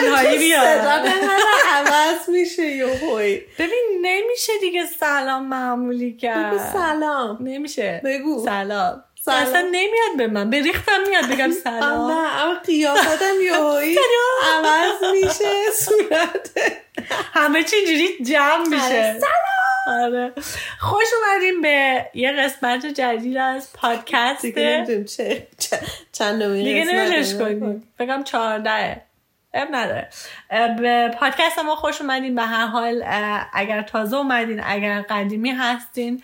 تنهایی بیاد عوض میشه یهوی ببین نمیشه دیگه سلام معمولی کرد. سلام. نمیشه. بگو. سلام. سلام. اصلا نمیاد به من. به ریختم میاد بگم سلام. نه اما قیافتم یهوی عوض میشه صورت. همه چی اینجوری جمع میشه. آره. خوش اومدیم به یه قسمت جدید از پادکست. دیگه نمی‌دونیم چه چند دیگه نمیدونش. کنیم. بگم چهارده. اب نداره. به پادکست ما خوش اومدین به هر حال اگر تازه اومدین اگر قدیمی هستین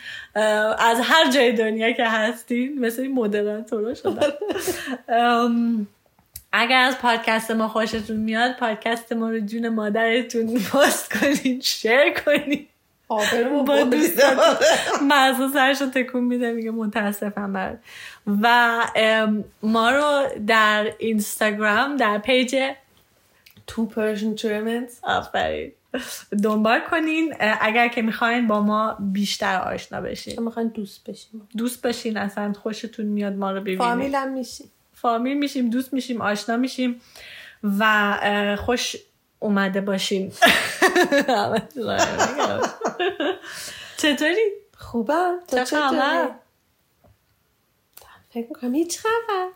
از هر جای دنیا که هستین مثل این مدراتورا شدن اگر از پادکست ما خوشتون میاد پادکست ما رو جون مادرتون پست کنین شیر کنین. با مغز سرش رو تکون میده میگه متاسفم برات. و ما رو در اینستاگرام در پیج تو پرشن تورمنت آفرین. دنبال کنین. اگر که می‌خواین با ما بیشتر آشنا بشین. می‌خواین دوست بشیم دوست بشین اصلا خوشتون میاد ما رو ببینید. فامیلم میشی فامیل میشیم دوست میشیم آشنا میشیم و خوش اومده باشین. چطوری؟ خوبم. تو چطوری؟ فکر می‌کنم هیچ خبر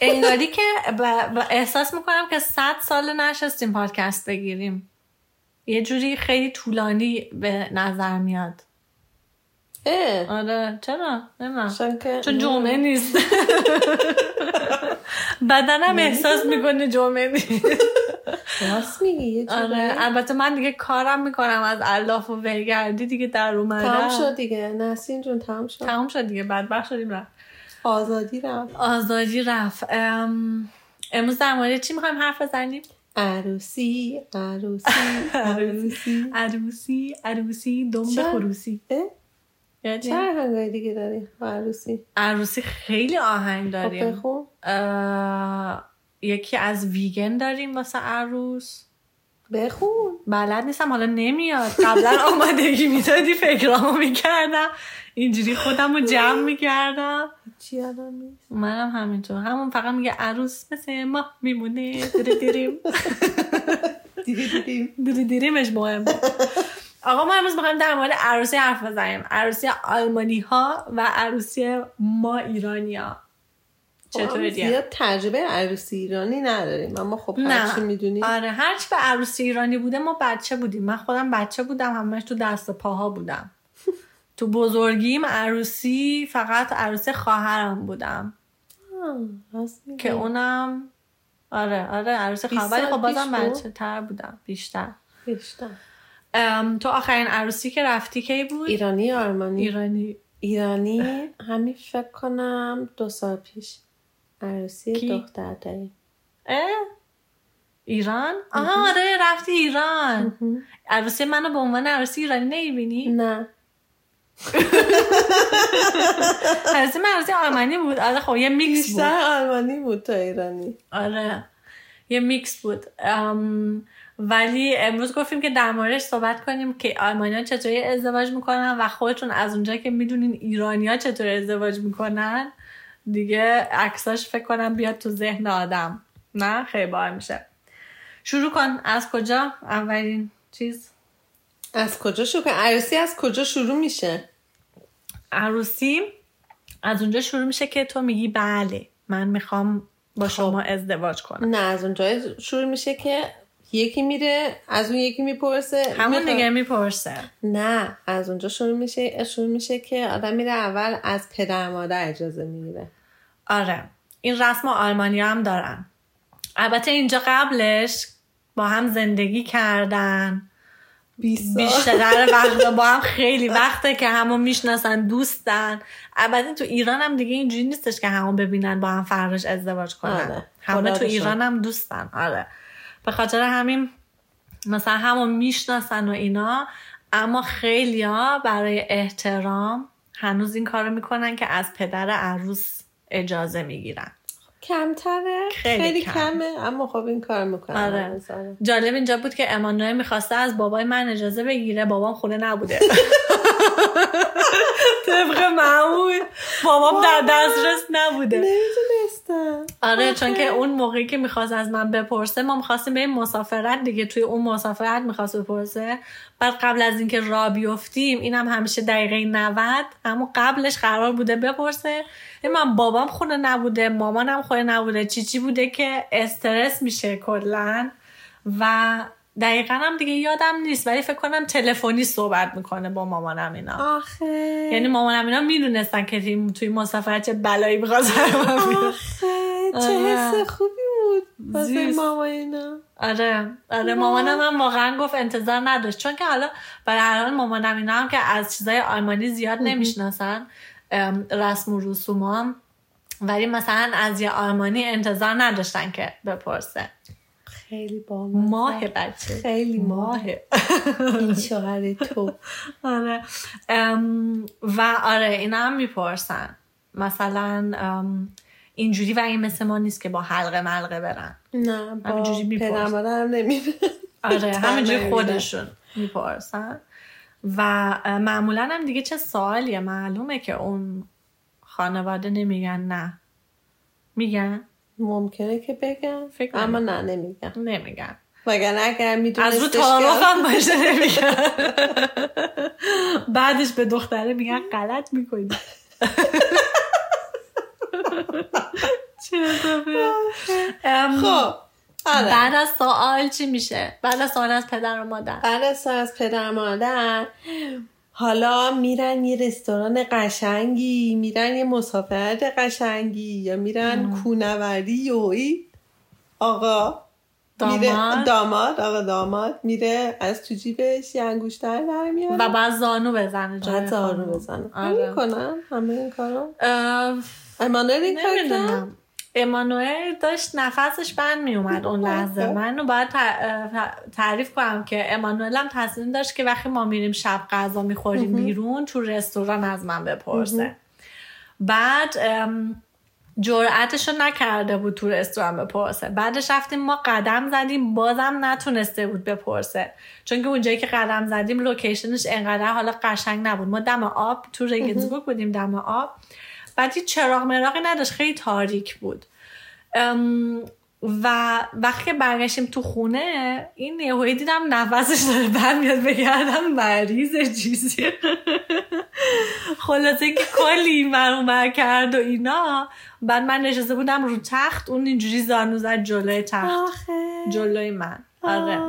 انگاری که ب- ب- احساس می‌کنم که صد سال نشستیم پادکست بگیریم. یه جوری خیلی طولانی به نظر میاد. اه. آره چرا؟ نمی‌دونم چون جمعه نیست. بدنم احساس می‌کنه جمعه نیست. راست میگی یه آره البته من دیگه کارم می‌کنم از الاف و ولگردی دیگه در اومده تمام شد دیگه. نسین جون تمام شد. تمام شد دیگه بدبخت شدیم رفت. آزادی رفت. آزادی رفت. ام، امروز در مورد چی می‌خوایم حرف بزنیم؟ عروسی عروسی عروسی. عروسی عروسی چه؟ خروسی. چه آهنگای دیگه داری عروسی. عروسی خیلی آهنگ خب داریم. اه، یکی از ویگن داریم واسه عروس. بخون. بلد نیستم حالا نمیاد. قبلا آمادگی می‌دادی فکرامو می‌کردم. اینجوری خودم رو جمع می‌کردم. چی یادم نیست. منم همینطور. همون فقط میگه عروس مثل ما میمونه. دیره دیریم. دیره دیریمش مهم آقا ما امروز می‌خوایم در مورد عروسی حرف بزنیم. عروسی آلمانی ها و عروسی ما ایرانی ها چطوری زیاد تجربه عروسی ایرانی نداریم. اما خب هرچی می‌دونیم آره هرچی به عروسی ایرانی بوده ما بچه بودیم. من خودم بچه بودم همش تو دست و پاها بودم. تو بزرگیم عروسی فقط عروسی خواهرم بودم. که اونم آره آره عروسی بیست خواهر ولی خب بازم؟ بچه تر بودم بیشتر. بیشتر. ام، تو آخرین عروسی که رفتی کی بود؟ ایرانی یا آلمانی ایرانی. ایرانی همین فکر کنم دو سال پیش. عروسی کی؟ دختر داریم؟ ایران؟ آها آره رفتی ایران. عروسی منو به عنوان عروسی ایرانی نمی‌بینی؟ نه. من عروسی آلمانی بود. آره خب یه میکس بود. آلمانی بود تا ایرانی. آره. یه میکس بود. ام، ولی امروز گفتیم که در موردش صحبت کنیم که آلمانی چطوری ازدواج می‌کنن و خودتون از اونجا که می‌دونین ایرانی ها چطوری ازدواج می‌کنن دیگه عکساش فکر کنم بیاد تو ذهن آدم. نه؟ خیلی باحال میشه. شروع کن. از کجا؟ اولین چیز. از کجا شروع کنیم؟ عروسی از کجا شروع میشه؟ عروسی از اونجا شروع میشه که تو میگی بله من می‌خوام با شما ازدواج کنم. نه از اونجا شروع میشه که یکی میره از اون یکی می‌پرسه. همون میخواد- دیگه می‌پرسه. نه از اونجا شروع میشه شروع میشه که آدم میره اول از پدر مادر اجازه می‌گیره. آره این رسم آلمانی هم دارن. البته اینجا قبلش با هم زندگی کردن. بیشتر. وقت با هم خیلی وقته که همو می‌شناسن دوستن. البته تو ایران هم دیگه اینجوری نیستش که همو ببینن با هم فرش ازدواج کنن. آره. همه تو ایران هم دوستن. آره. به خاطر همین مثلا همو می‌شناسن و اینا اما خیلی برای احترام هنوز این کارو می‌کنن که از پدر عروس اجازه می‌گیرن. کمتره. خیلی خیلی, کم. کمه اما خب این کار می‌کنه آره. جالب اینجا بود که امانوئل می‌خواسته از بابای من اجازه بگیره بابام خونه نبوده. طبق معمول. بابام در دسترس نبوده. نمی‌تونسته هستن آره چون که اون موقعی که می‌خواست از من بپرسه ما می‌خواستیم بریم مسافرت دیگه. توی اون مسافرت می‌خواست بپرسه. بعد قبل از اینکه را بیفتیم اینم همیشه دقیقه 90 اما قبلش قرار بوده بپرسه. من بابام خونه نبوده مامانم خونه نبوده چی چی بوده که استرس میشه کلا. و دقیقا هم دیگه یادم نیست ولی فکر کنم تلفنی صحبت می‌کنه با مامانم اینا. آخه. یعنی مامانم اینا می‌دونستن که توی- مسافرت چه بلایی می‌خواد آخه چه آره. حس خوبی بود واسه زیست. ماما اینا. آره. آره مامانم هم واقعا گفت انتظار نداشت. چون که حالا برای هر حال مامانم اینا هم که از چیزای آلمانی زیاد نمی‌شناسن. رسم و رسوم ولی مثلا از یه آلمانی انتظار نداشتن که بپرسه. خیلی با ماه بچه. خیلی ماه این شوهر تو. آره. و آره اینا هم می‌پرسن. مثلا اینجوری و این مثل ما نیست که با حلقه ملقه برن. نه با. پدر مادرم نمیره آره همینجوری. خودشون می‌پرسن. و معمولا هم دیگه چه سوالیه؟ معلومه که اون خانواده نمیگن نه. میگن؟ ممکنه که بگم فکر اما نه نمیگم نمیگن. وگرنه اگر از رو میدونستش تعارف هم باشه نمیگن. بعدش به دختره میگن غلط می‌کنی. چه خب. آره. بعد از سوال چی میشه؟ بعد از سوال از پدر و مادر. بعد از سال از پدر مادر حالا میرن یه رستوران قشنگی میرن یه مسافرت قشنگی یا میرن کونوری یوی آقا میره داماد. داماد آقا داماد میره از تو جیبش یه انگوشتر در میاره و بعد زانو بزنه بعد خانم. بزنه. آره. می‌کنن همه این کارو. امانوئل این کار امانوئل داشت نفسش بند میومد اون لحظه. من رو باید تع- تعریف کنم که امانوئل هم تصمیم داشت که وقتی ما میریم شب غذا می‌خوریم بیرون تو رستوران از من بپرسه. بعد ام، جرأتش رو نکرده بود تو رستوران بپرسه. بعدش رفتیم ما قدم زدیم بازم نتونسته بود بپرسه. چون که اونجایی که قدم زدیم لوکیشنش انقدر حالا قشنگ نبود. ما دم آب تو رگنزبورگ بودیم دم آب. بعد هیچ چراغ مراغی نداشت خیلی تاریک بود. و وقتی که برگشتیم تو خونه این یهویی دیدم نفسش داره برمیاد بگردم مریض چیزی. خلاصه که کلی مرمومر کرد و اینا. بعد من نشسته بودم رو تخت اون اینجوری زانو زد جلوی تخت. جلوی من. آره.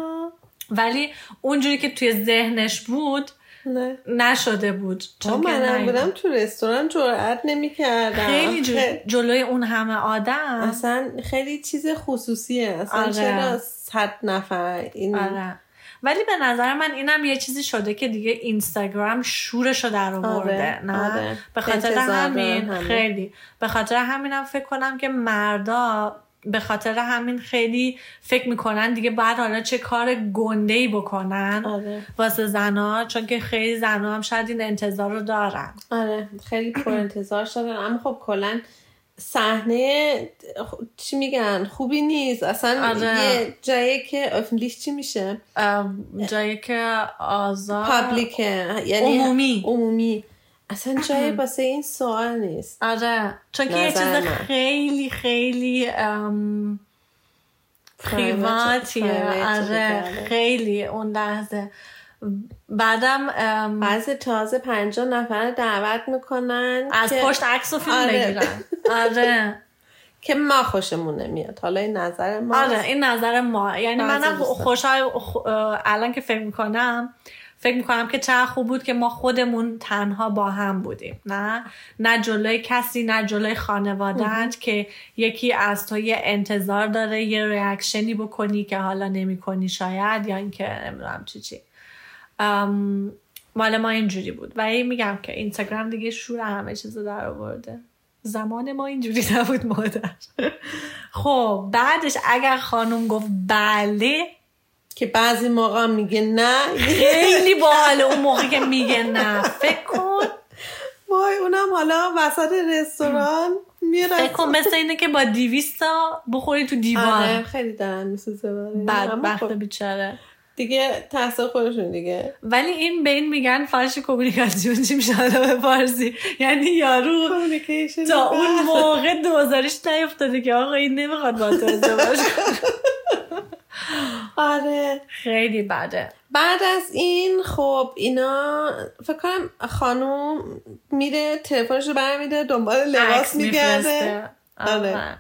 ولی اونجوری که توی ذهنش بود نه نشده بود چون منم. بودم تو رستوران جرأت نمی‌کردم خیلی جو- جلوی اون همه آدم اصلا خیلی چیز خصوصیه اصلا آره. چرا صد نفر این آره ولی به نظر من اینم یه چیزی شده که دیگه اینستاگرام شورشو در آورده آره، نه آره. به خاطر همین. خیلی به خاطر همینم فکر کنم که مردا به خاطر همین خیلی فکر می‌کنن دیگه بعد حالا چه کار گنده ای بکنن آره. واسه زنا چون که خیلی زنا هم شاید این انتظار رو دارن. آره خیلی پر انتظار شدن. اما خب کلا صحنه چی میگن؟ خوبی نیست. اصلا آره. یه جایی که افلیش چی میشه؟ جایی که آزار پابلیکه یعنی عمومی. عمومی. اصلا جایی واسه این سوال نیست آره چون که یه چیز. خیلی خیلی ام، پریواتیه آره دیگه. خیلی اون لحظه بعدم ام، بعضی تازه پنجاه نفر دعوت می‌کنن از پشت عکس و فیلم آره. بگیرن آره که ما خوشمون نمیاد حالا این نظر ما آره این نظر ما یعنی منم. خوشحال الان که فکر می‌کنم فکر می‌کنم که چقدر خوب بود که ما خودمون تنها با هم بودیم. نه نه جلوی کسی نه جلوی خانوادت که یکی از تو یه انتظار داره یه ریاکشنی بکنی که حالا نمی‌کنی شاید یا اینکه نمی‌دونم چی چی. ام، مال ما اینجوری بود. و این میگم که اینستاگرام دیگه شور همه چیزو در آورده. زمان ما اینجوری نبود مادر. خب بعدش اگر خانم گفت بله که بعضی موقع میگه نه. خیلی باحال اون موقع که میگه نه. فکر کن. وای اونم حالا وسط رستوران میره. فکر کن مثل اینه که با دیویستا بخوری تو آره دیوار خیلی دارن میسوزه. بدبخت خب، بیچاره. دیگه تحصیل خودشون دیگه. ولی این به این میگن فارش کمیونیکاسیون چی میشه به فارسی؟ یعنی یارو تا اون موقع دوزارش نیفتاده که آقا این نمی‌خواد با تو ازدواج آره. خیلی بده. بعد از این خب اینا فکر کنم خانوم میره تلفنش رو برمیده دنبال لباس میگرده. آره. آره.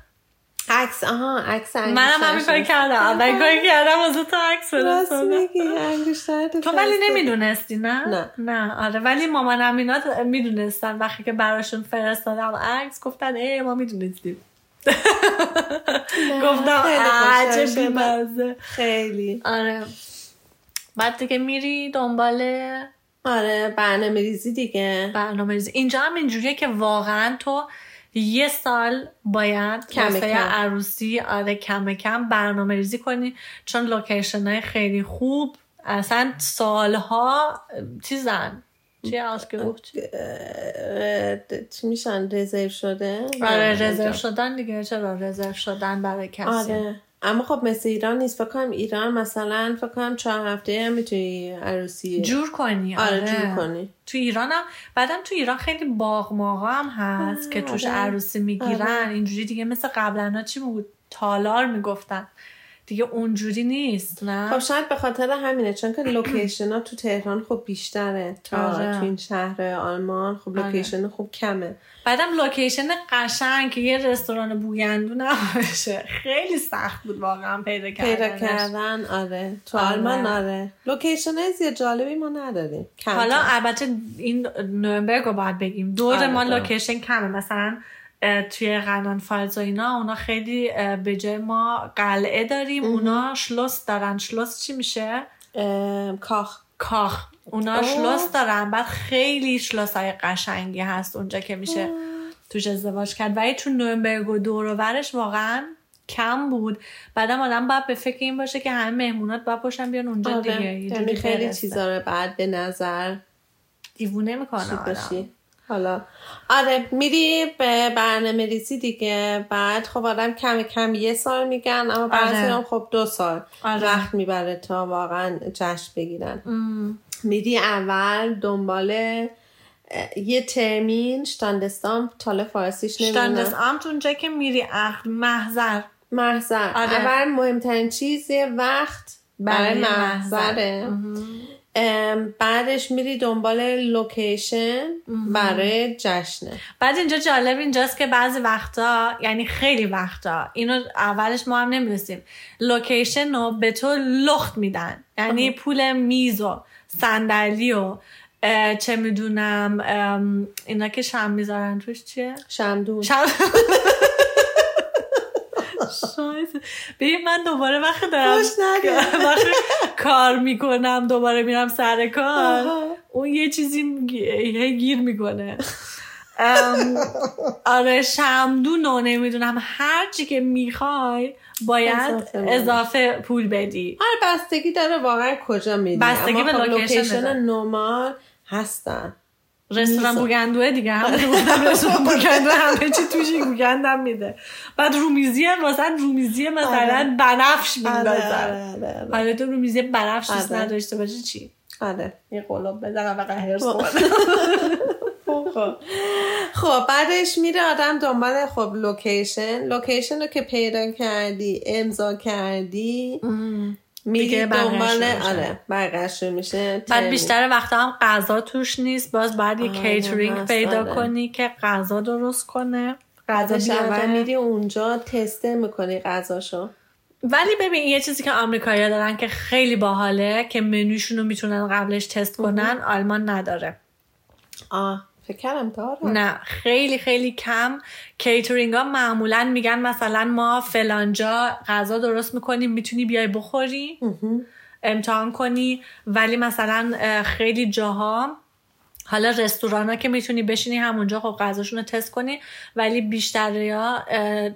عکس آها عکس منم همین کاری کردم. اول کاری کردم از تو عکس فرستادم. تو ولی نمی‌دونستی نه؟ نه. نه آره. ولی مامانم اینا می‌دونستن وقتی که براشون فرستادم عکس گفتن ای ما می‌دونستیم. گفتم عجب. بیمزه. خیلی. آره. بعد دیگه میری دنبال آره برنامه ریزی دیگه. برنامه ریزی اینجا هم اینجوریه که واقعا تو یه سال باید کم کم. عروسی آره کم کم برنامه ریزی کنی. چون لوکیشن های خیلی خوب اصلا سالها چیزن چی ausgebucht؟ اه، چی میشن؟ رزرو شده؟ آره نه، رزرو. شدن دیگه. چرا رزرو شدن برای کسی؟ آره. اما خب مثل ایران نیست. فکر کنم ایران مثلا فکر کنم چهار هفته هم می‌تونی عروسی جور کنی. آره آره, جور کنی. تو ایران هم بعدم تو ایران خیلی باغ ماغا هم هست که توش آره. عروسی می‌گیرن. آره. اینجوری دیگه مثل قبلا چی بود؟ تالار می‌گفتن. دیگه اونجوری نیست نه خب شاید به خاطر همینه چون که لوکیشن ها تو تهران خب بیشتره تا آره. تو این شهر آلمان خب آره. لوکیشن خوب کمه بعدم لوکیشن قشنگ که یه رستوران بوگندو نباشه خیلی سخت بود واقعا پیدا کردنش پیدا کردن آره تو آره. آلمان آره لوکیشن زیاد جالبی ما نداریم حالا. البته این نورنبرگ رو باید بگیم دور آره، ما. لوکیشن کمه مثلا توی راینلند فالز و اینا اونا خیلی به جای ما قلعه داریم اونا Schloss دارن Schloss چی میشه؟ کاخ کاخ اونا. Schloss دارن بعد خیلی Schloss های قشنگی هست اونجا که میشه توش ازدواج کرد ولی تو نورنبرگ و دور و برش واقعا کم بود بعدم آدم باید به فکر این باشه که همه مهمونات باید باشن بیان اونجا آره. دیگه یعنی خیلی. چیزا رو بعد به نظر دیوونه می‌کنه آدم. حالا. آره میری به برنامه ریزی دیگه. بعد خب آدم کم کم یه سال میگن اما بعضی آره. هم خب دو سال آره. وقت می‌بره تا واقعا جشن بگیرن. ام. میری اول دنبال یه ترمین شتاندستان تاله فارسیش نمی‌دونم. Amt اونجا که میری محضر. محضر. آره. اول مهمترین چیز وقت برای برای محضره. بعدش میری دنبال لوکیشن برای جشنه. بعد اینجا جالب اینجاست که بعضی وقتا یعنی خیلی وقتا اینو اولش ما هم نمی‌دونستیم. لوکیشن رو به تو لخت میدن. یعنی پول میز و صندلی و چه می‌دونم اینا که شم می‌ذارن توش چیه؟ شمدون. شم شایسته. ببین من دوباره وقتی دارم. وقتی کار می‌کنم دوباره میرم سر کار. اون یه چیزی گیر می‌کنه آره شمدون رو نمی‌دونم هر چی که می‌خوای باید اضافه پول بدی هر بستگی داره واقعا کجا میری بستگی به خب لوکیشن داره. نرمال هستن رستوران. بوگندوه دیگه گفتم رستوران بوگندوه همه چی توش بوگندم میده بعد رومیزی هم مثلا رومیزی مثلا آره. بنفش میندازن آره آره. حالا تو رومیزی بنفش دوست. نداشته باشی چی آره. یه قلاب بزنم و هرس خب. خب. خب بعدش میره آدم دنبال خب لوکیشن لوکیشن رو که پیدا کردی امضا کردی بقیه‌اش دنبال. آره رو میشه بعد. بیشتر وقتا هم غذا توش نیست باز باید یه آره، کیترینگ هست، پیدا آره. کنی که غذا درست کنه غذا اول میری اونجا تسته می‌کنی غذاشو ولی ببین یه چیزی که آمریکایی‌ها دارن که خیلی باحاله که منوشون رو می‌تونن قبلش تست کنن آلمان نداره آه کردم داره نه خیلی خیلی کم. کیترینگ ها معمولا میگن مثلا ما فلانجا غذا درست می‌کنیم می‌تونی بیای بخوری. امتحان کنی. ولی مثلا خیلی جاها حالا رستوران ها که می‌تونی بشینی همونجا خب غذاشون رو تست کنی ولی بیشتری ها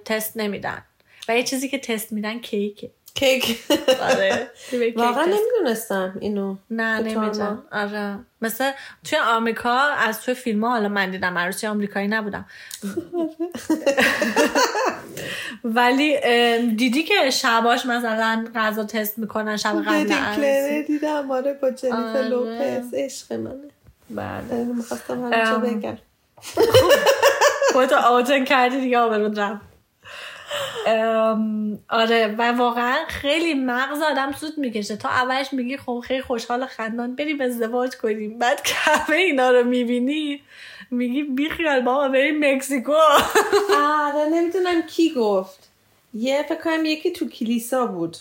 تست نمیدن. و یه چیزی که تست میدن کیکه. کیک. آره. واقعا نمی‌دونستم اینو. نه طور نمی‌دونم. آره. مثل توی آمریکا از توی فیلم ها حالا من دیدم عروسی آمریکایی نبودم. ولی دیدی که شباش مثلا غذا تست می‌کنن شب قبل عروسی؟ دیدم. آره با جنیفر آره. لوپز. عشق منه. بله. می‌خواستم همینجا. بگم. خودتو آوتن کردی دیگه آبرون رفت آره و واقعا خیلی مغز آدم سود می‌کشه. تا اولش میگی خب خیلی خوشحال خندان بریم ازدواج کنیم. بعد کمه اینا رو می‌بینی میگی بیخیال بابا بریم مکزیکو. آره نمی‌دونم کی گفت. یه فکر کنم یکی تو کلیسا بود.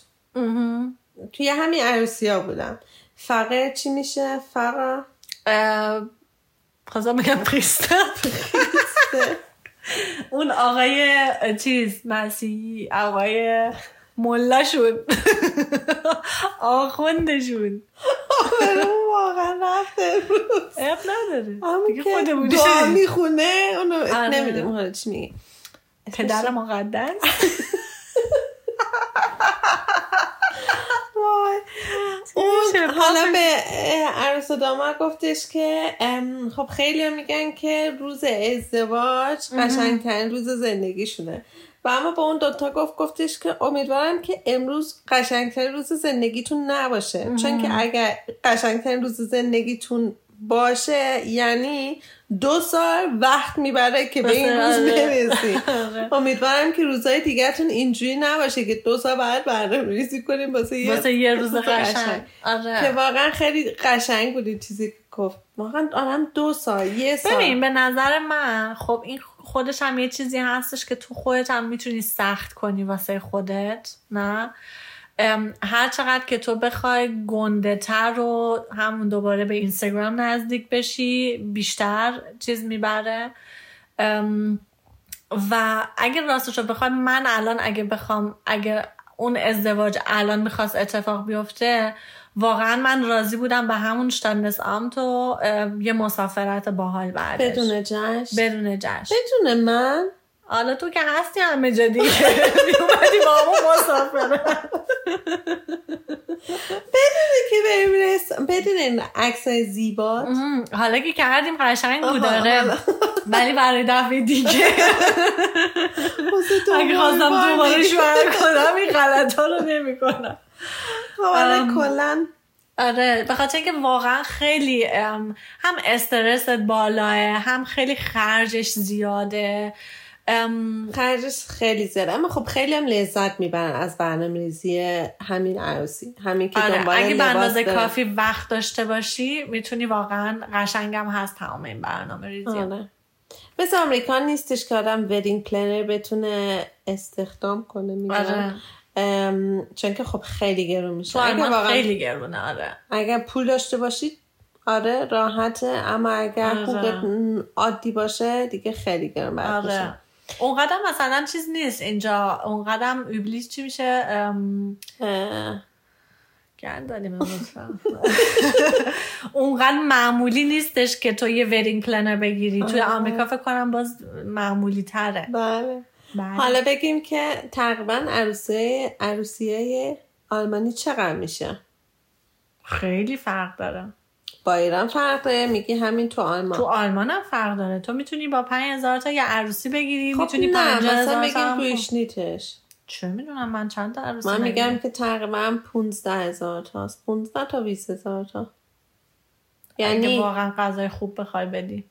توی همین عروسی ها بودم. فقه چی میشه؟ فقه؟ خواستم بگم پریستم اون آقای چیز مسیحی آقای ملاشون آخوندشون واقعا رفته اب نداره دیگه خودمونی دعا. می‌خونه اونو آره. نمی‌دونم حالا چی میگه پدر مقدس. اون حالا؟ به عروس و داماد گفتش که خب خیلی میگن که روز ازدواج قشنگترین روز زندگیشونه. و اما با اون دوتا گفت گفتش که امیدوارم که امروز قشنگترین روز زندگیتون نباشه. چون که اگر قشنگترین روز زندگیتون باشه یعنی دو سال وقت می‌بره که به این روز آره. برسی. آره. امیدوارم که روزهای دیگرتون اینجوری نباشه که دو سال بعد برنامه ریزی کنیم واسه یه واسه یه روز قشنگ. که آره. واقعا خیلی قشنگ بود این چیزی که گفت. واقعا آدم دو سال یه سال. ببین به نظر من خب این خودش هم یه چیزی هستش که تو خودت هم می‌تونی سخت کنی واسه خودت نه؟ هر چقدر که تو بخوای گنده تر رو همون دوباره به اینستاگرام نزدیک بشی بیشتر چیز می‌بره. و اگه راستش رو بخوای من الان اگه بخوام اگه اون ازدواج الان می‌خواست اتفاق بیفته واقعا من راضی بودم به همون شتاندس و ام، یه مسافرت باحال بعدش. بدون جشن. بدون جشن. بدون من؟ حالا تو که هستی همه جا دیگه. میومدی با همون مسافرت بدون که بریم رست- بدون این عکس زیبا ام، حالا که کردیم قشنگ بود داره حالا. ولی برای دفعه دیگه. اگه خواستم بار دوباره. شوهر کنم این غلط ها رو نمی کنم خب، آره،. کلا. آره به خاطر اینکه واقعا خیلی هم استرست بالاه هم خیلی خرجش زیاده. ام، خرجش خیلی زیاده اما خب خیلی هم لذت می‌برن از برنامه ریزی همین عروسی. همین که آره دنبال اگه به اندازه. کافی وقت داشته باشی می‌تونی واقعا قشنگم هست تمام این برنامه ریزی آره. مثل آمریکا نیستش که آدم ودینگ پلنر بتونه استخدام کنه میگن آره. ام، چون که خب خیلی گرون میشه. اگه واقعا خیلی گرونه آره. اگر پول داشته باشید آره راحته. اما اگر آره. عادی باشه دیگه خیلی گرون آره. اونقدر مثلا چیز نیست. اینجا اونقدر ابلیس چی میشه؟ ام، اه، گند دادیم امروز. اونقدر معمولی نیستش که تو یه ودینگ پلنر بگیری. توی. آمریکا فکر کنم باز معمولی تره. بله. بله. حالا بگیم که تقریبا عروسیه عروسیه آلمانی چقدر میشه؟ خیلی فرق داره. با ایران فرق داره میگی همین تو آلمان. تو آلمان هم فرق داره. تو می‌تونی با 5000 تا یه عروسی بگیری خب می‌تونی نه 50000 مثلا تا بگیم هم- گوشنیتش چه می‌دونم من چند تا عروسی من میگم ندیدم. که تقریبا 15 هزار تاست. 15 تا 20 هزار تا. یعنی واقعا غذای خوب بخوای بدی.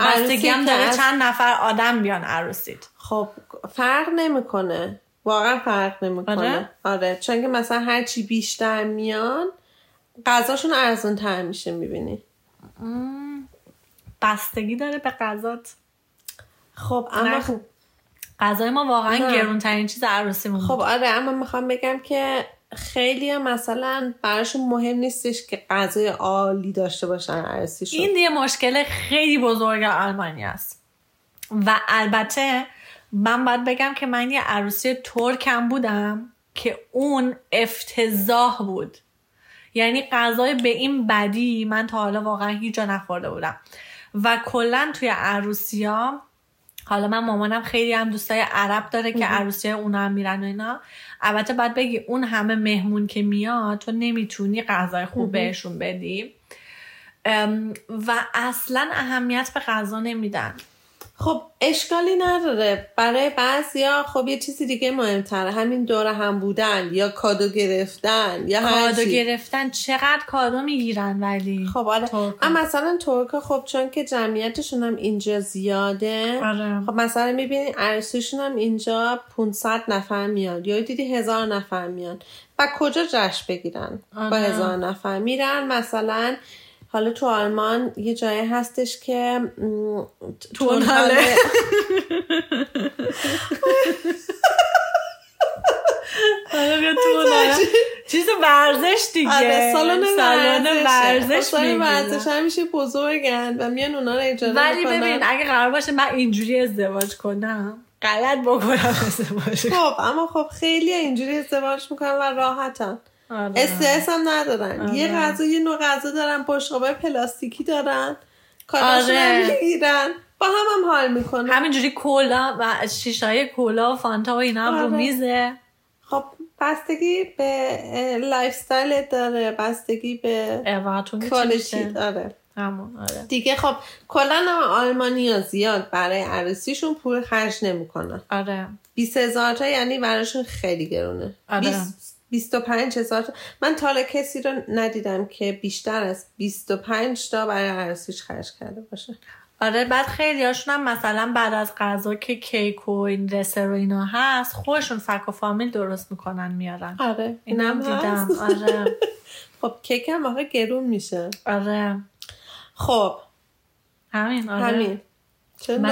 بستگی هم داره از- چند نفر آدم بیان عروسیت. خب فرق نمی‌کنه. واقعا فرق نمی‌کنه. آره؟ آره چون که مثلا هر چی بیشتر میان غذاشون ارزون تر میشه می‌بینی؟ بستگی داره به غذات. خب اما. خب غذای ما واقعا نه. گرون ترین چیز عروسیمون خب آره اما می‌خوام بگم که خیلی هم مثلا براشون مهم نیستش که غذای عالی داشته باشن عروسیشون. این یه مشکل خیلی بزرگ آلمانی است. و البته من باید بگم که من یه عروسی ترکم بودم که اون افتضاح بود. یعنی غذای به این بدی من تا حالا واقعا هیچ جا نخورده بودم. و کلا توی عروسی ها حالا من مامانم خیلی هم دوستای عرب داره که عروسی اونا هم میرن و اینا. البته باید بگی اون همه مهمون که میاد تو نمی‌تونی غذای خوب بهشون بدی. و اصلا اهمیت به غذا نمیدن. خب اشکالی نداره برای بعضیا خب یه چیزی دیگه مهمتره همین دور هم بودن یا کادو گرفتن یا کادو. گرفتن چقدر کادو می‌گیرن ولی خب آره ترکا. اما مثلا ترک خب چون که جمعیتشون هم اینجا زیاده آره. خب مثلا می‌بینی عروسیشون هم اینجا 500 نفر میاد یا دیدی هزار نفر میان و کجا جشن بگیرن با آره. هزار نفر میرن مثلا حالا تو آلمان یه جایی هستش که توناله. تو آره. چیز ورزش دیگه آره سالن ورزش سالن. ورزش همیشه بزرگن و میان اونا رو اجاره ولی ببین اگه قرار باشه من اینجوری ازدواج کنم غلط بکنم ازدواج کنم. خب اما خب خیلی اینجوری ازدواج می‌کنن و راحتن. استرس هم ندارن. آره. یه غذا یه نوع غذا دارن بشقابه پلاستیکی دارن کاراشون آره. می‌گیرن با هم هم حال می‌کنن همینجوری کولا و شیشای کولا و فانتا و اینا هم رو آره. میزه. خب بستگی به اه، lifestyle داره. بستگی به quality داره. همون آره. دیگه خب کلا هم آلمانی ها زیاد برای عروسیشون پول خرج نمی‌کنن. آره. 20 هزار تا یعنی براشون خیلی گرونه. آره. 25 هزار من تا حالا کسی رو ندیدم که بیشتر از 25 تا برای عروسیش خرج کرده باشه. آره بعد خیلی هاشون هم مثلا بعد از غذا که کیک و این دسر و اینا هست خودشون فک و فامیل درست می‌کنن میارن. آره اینم دیدم. آره. خب کیک هم واقعا گرون میشه. آره. خب. همین آره. همین. چه من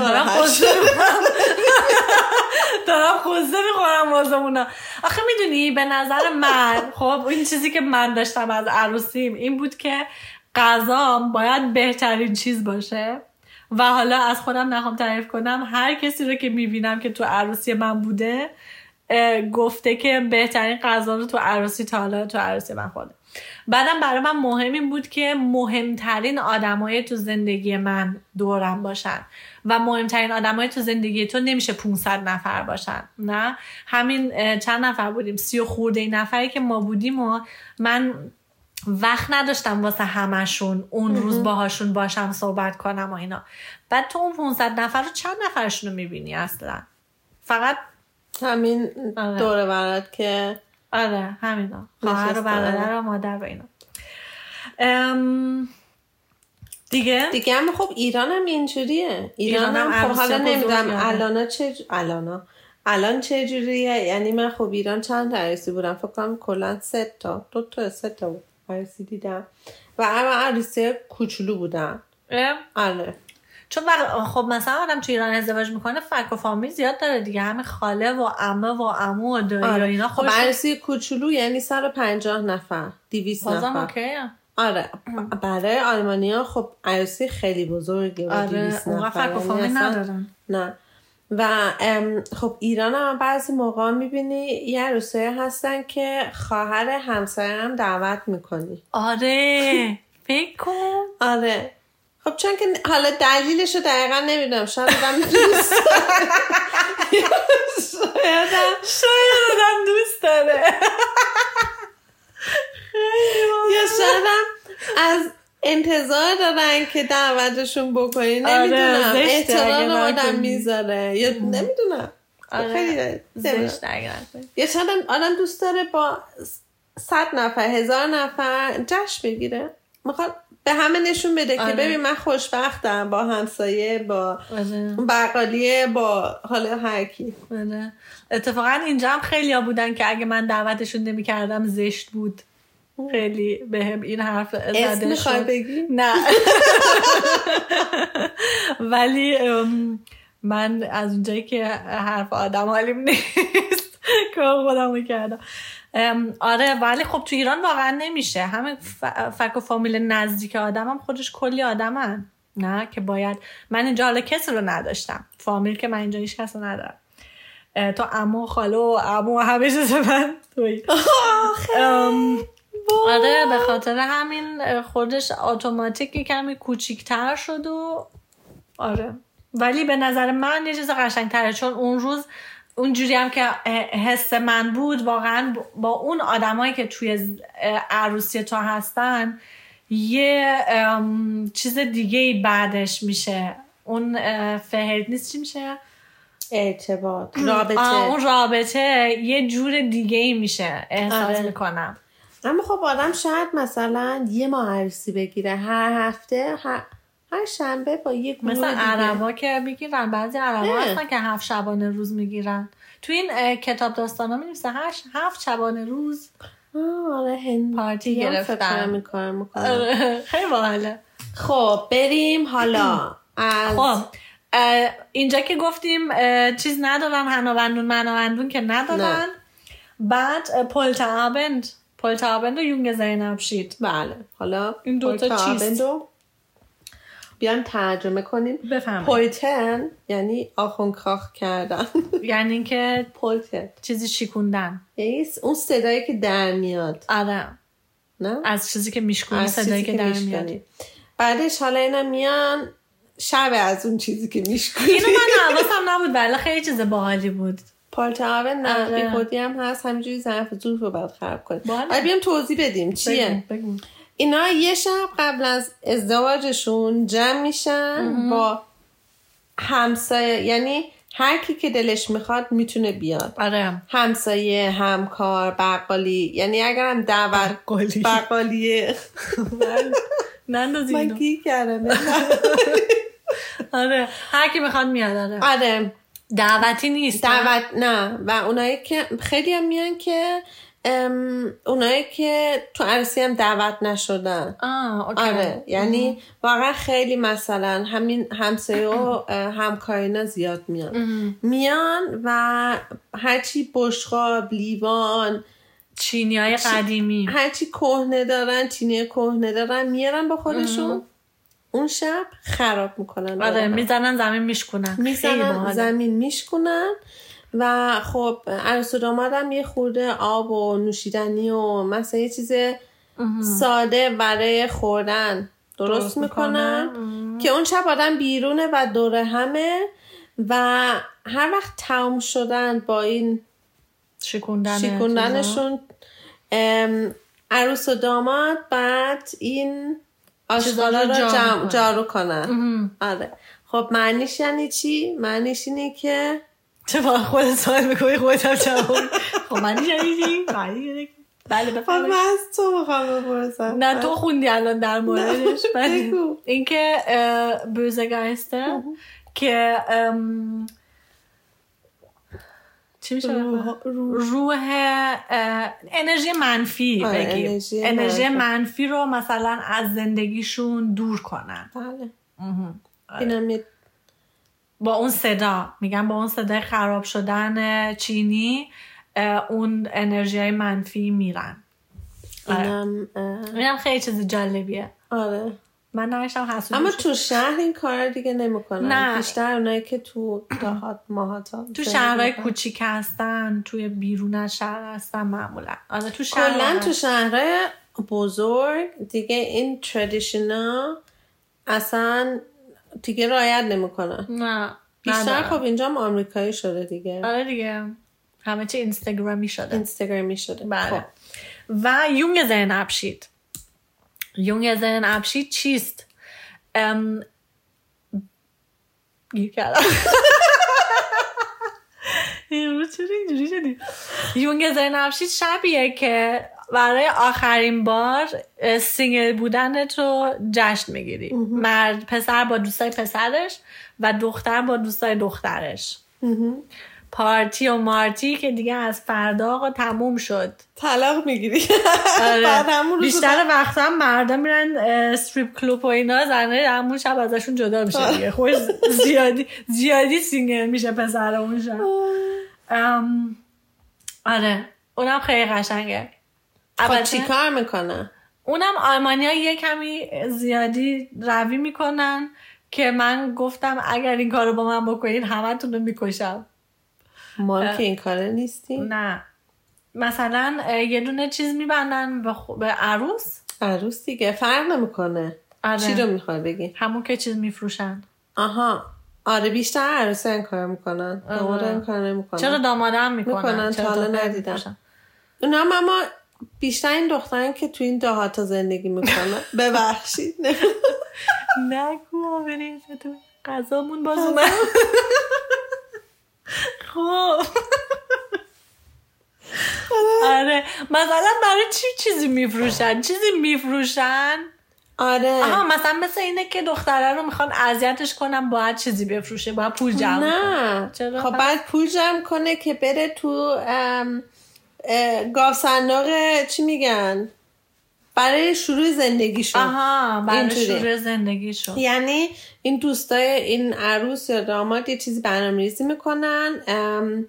دارم خوزه می‌خورم واسمونا. آخه می‌دونی به نظر من خب این چیزی که من داشتم از عروسیم این بود که غذام باید بهترین چیز باشه و حالا از خودم نخوام تعریف کنم هر کسی رو که می‌بینم که تو عروسی من بوده گفته که بهترین غذا رو تو عروسی تا حالا تو عروسی من خورده. بعدم برای من مهم این بود که مهمترین آدمای تو زندگی من دورم باشن. و مهمترین آدمای تو زندگی تو نمیشه 500 نفر باشن. نه؟ همین چند نفر بودیم؟ سی و خورده نفری که ما بودیم و من وقت نداشتم واسه همشون اون روز باهاشون باشم صحبت کنم و اینا. بعد تو اون 500 نفر رو چند نفرشون رو می‌بینی اصلا؟ فقط همین آره. دوره برات که آره همینا خواهر و برادر. و مادر و اینا. ام، دیگه؟ دیگه هم خب ایران هم اینجوریه. ایران, ایران هم خب حالا نمی‌دونم آره. الان چه الانا الان چه جوریه؟ یعنی من خب ایران چند تا عروسی بودم؟ فکر کنم کلا سه تا. دو تا سه تا بود. عروسی دیدم. و اما عروسی کوچولو بودن. آره. چون خب مثلا آدم تو ایران ازدواج می‌کنه فک و فامیل زیاد داره دیگه. همه خاله و عمه و عمو و دایی آره. اینا. خب خب عروسی کوچولو یعنی 150 نفر 200 بازم نفر. اوکیه آره. برای آلمانیا خب عروسی خیلی بزرگه آره 200 اونقدر نفر فک و فامیل اصلا- ندارن. نه. و خب ایران هم بعضی موقع می‌بینی یه عروسی هستن که خواهر همسایه هم دعوت می‌کنی. آره. فکر کن. آره. خب چون که حالا دلیلش رو دقیقا نمی‌دونم. شاید آدم دوست شاید آدم دوست داره. یا هم از انتظار دارن که دعوتشون بکنی آره، نمی‌دونم احترام آدم. می‌ذاره یا نمی‌دونم آره. خیلی. زشت. یا شاید آدم دوست داره با صد نفر هزار نفر جشن بگیره می‌خواد به همه نشون بده آره. که ببین من خوشبختم با همسایه با آره. بقالیه با حالا هر کی آره. اتفاقا اینجا هم خیلی ها بودن که اگه من دعوتشون نمی کردم زشت بود خیلی بهم این حرف زده. شد بگی؟ نه. ولی من از اونجایی که حرف آدم حالیم نیست کار خودم رو کردم. آره ولی خب تو ایران واقعا نمیشه. همه فک و فامیل نزدیک آدم هم خودش کلی آدمن نه؟ که باید من اینجا حالا کسی رو نداشتم. فامیل که من اینجا هیچ کس رو ندارم. تو امو و خاله و امو همه چیز من توی. آره به خاطر همین خودش اتوماتیک کمی کوچیکتر شد و آره. ولی به نظر من یه چیز قشنگتره چون اون روز اونجوری هم که حس من بود واقعا با اون آدمایی که توی عروسی تو هستن یه چیز دیگه بعدش میشه. اون فهرد نیست چی میشه؟ ارتباط رابطه. اون رابطه یه جور دیگه ای میشه احساس آره. می‌کنم. اما خب آدم شاید مثلا یه ماه عروسی بگیره هر هفته هر, هر شنبه با یه گروه مثل دیگه. عربا که می‌گیرن بعضی عربا. هستن که هفت شبانه روز می‌گیرن تو این کتاب داستان ها می‌نویسه هشت هفت شبانه روز آره هند پارتی گرفتن. می‌کنم آره، خیلی باحاله خب بریم حالا از خب اینجا که گفتیم چیز ندارن هنوندون منوندون که ندارن نه. بعد اه، پلتابند و یونگ زینب شید بله. حالا این دوتا چیست؟ بیایم ترجمه کنیم. بفهمید پویتن یعنی آخونکاخ کردن. یعنی اینکه پویتن. چیزی شیکوندن. یعنی اون صدایی که در میاد. آره. نه؟ از چیزی که میشکنی صدایی چیزی که در. میاد. بعدش حالا اینا میان شب از اون چیزی که میشکنی اینو من حواسم نبود. ولی خیلی چیز باحالی بود. پالتاوه نه آره. بی خودی هم هست. همینجوری ظرف زور رو باید خراب کنیم باحاله. آره بیام توضیح بدیم. چیه؟ بگو، بگو. اینا یه شب قبل از ازدواجشون جمع میشن با همسایه. یعنی هر کی که دلش می‌خواد می‌تونه بیاد. آره. همسایه همکار بقالی. یعنی اگر هم دعوت بقالی. بقالیه. نندازی من گیر کردم. آره. هر کی می‌خواد میاد آره. آره. دعوتی نیست دعوت نه. و اونایی که خیلی هم میان که ام، اونایی که تو عروسی هم دعوت نشدن. آه اوکی. آره. یعنی واقعا خیلی مثلا همین همسایه و همکارینا زیاد میان. میان و هرچی بشقاب لیوان چینی های قدیمی. هرچی کهنه دارن چینی کهنه دارن میارن با خودشون. اون شب خراب می‌کنن آره می‌زنن زمین میشکنن می‌زنن. زمین میشکنن و خب عروس و دامادم یه خورده آب و نوشیدنی و مثلا یه چیز ساده برای خوردن درست, درست می‌کنن می‌کنن. که اون شب آدم بیرونه و دوره همه و هر وقت تموم شدن با این شکوندن شکوندنشون عروس و داماد بعد این آشغالا رو رو جارو. جارو کنن. آره. خب معنیش یعنی چی؟ معنیش اینه که چه با خود سوال می‌کنی خودت هم جواب خب من شنیدی معنی اینه که- بله خب بفرمایید. من از تو می‌خوام بپرسم. نه تو خوندی الان در موردش بگو. اینکه بوزگایسته که چی میشه؟ روح- روح. روح اه، انرژی منفی آره، بگیر انرژی انرژی منفی. رو مثلا از زندگیشون دور کنن. بله. اینم یه با اون صدا. میگن با اون صدای خراب شدن چینی اون انرژی منفی میرن. آره. اینم اینم خیلی چیز جالبیه. آره. من نوشتم حسودی اما. تو شهر این کار دیگه نمی‌کنن نه. بیشتر اونایی که تو دهات ماهات ها تو شهرهای کوچیک هستن توی بیرون از شهر هستن معمولا آره تو شهر کلا. تو شهرهای بزرگ دیگه این تردیشنا اصلا دیگه رایت نمی‌کنن نه بیشتر. خب اینجا هم آمریکایی شده دیگه آره دیگه همه چی اینستاگرامی شده اینستاگرامی شده بله خب. و یونگ زن ابشید یونگ زن ابشید چیست ام... گیر کردم چرا اینجوری شدی Abschied شبیه که برای آخرین بار single بودن تو جشن می‌گیری. مرد پسر با دوستای پسرش و دختر با دوستای دخترش. پارتی و مارتی که دیگه از فردا آقا تموم شد. طلاق می‌گیری. آره. بعد همون روز بیشتر وقتا هم مردا میرن strip club و اینا زنه همون شب ازشون جدا میشه دیگه. خوش زیادی زیادی single میشه پسر اون شب ام، آره. اونم خیلی قشنگه. خب چی کار می‌کنن اونم آلمانی ها یه کمی زیادی روی می‌کنن که من گفتم اگر این کارو با من بکنین همتون رو می‌کشم. ما که این کاره نیستیم نه. مثلا یه دونه چیز میبندن به, خو- به عروس. عروس دیگه فرق نمی‌کنه. آره. چی رو می‌خوای بگی؟ همون که چیز میفروشن. آها. آره بیشتر عروسی این کار می‌کنن. داماد این کار نمی‌کنن. چرا دامادم می‌کنن؟ می‌کنن تا حالا ندیدم. اونا هم اما بیشتر این دخترن که تو این دهاتا زندگی می‌کنن. ببخشید. نگو بریم. تو غذامون باز اومد. خب. آره. مثلا برای چی چیزی میفروشن؟ چیزی میفروشن؟ آره. آها مثلا مثل اینه که دختره رو می‌خوان اذیتش کنم باید چیزی بفروشه باید پول جمع نه. چرا؟ خب بعد پول جمع کنه که بره تو گاو صندوق چی میگن؟ برای شروع زندگیشون آها برای. شروع زندگیشون یعنی این دوستای این عروس یا داماد یه چیزی برنامه ریزی می‌کنن ام،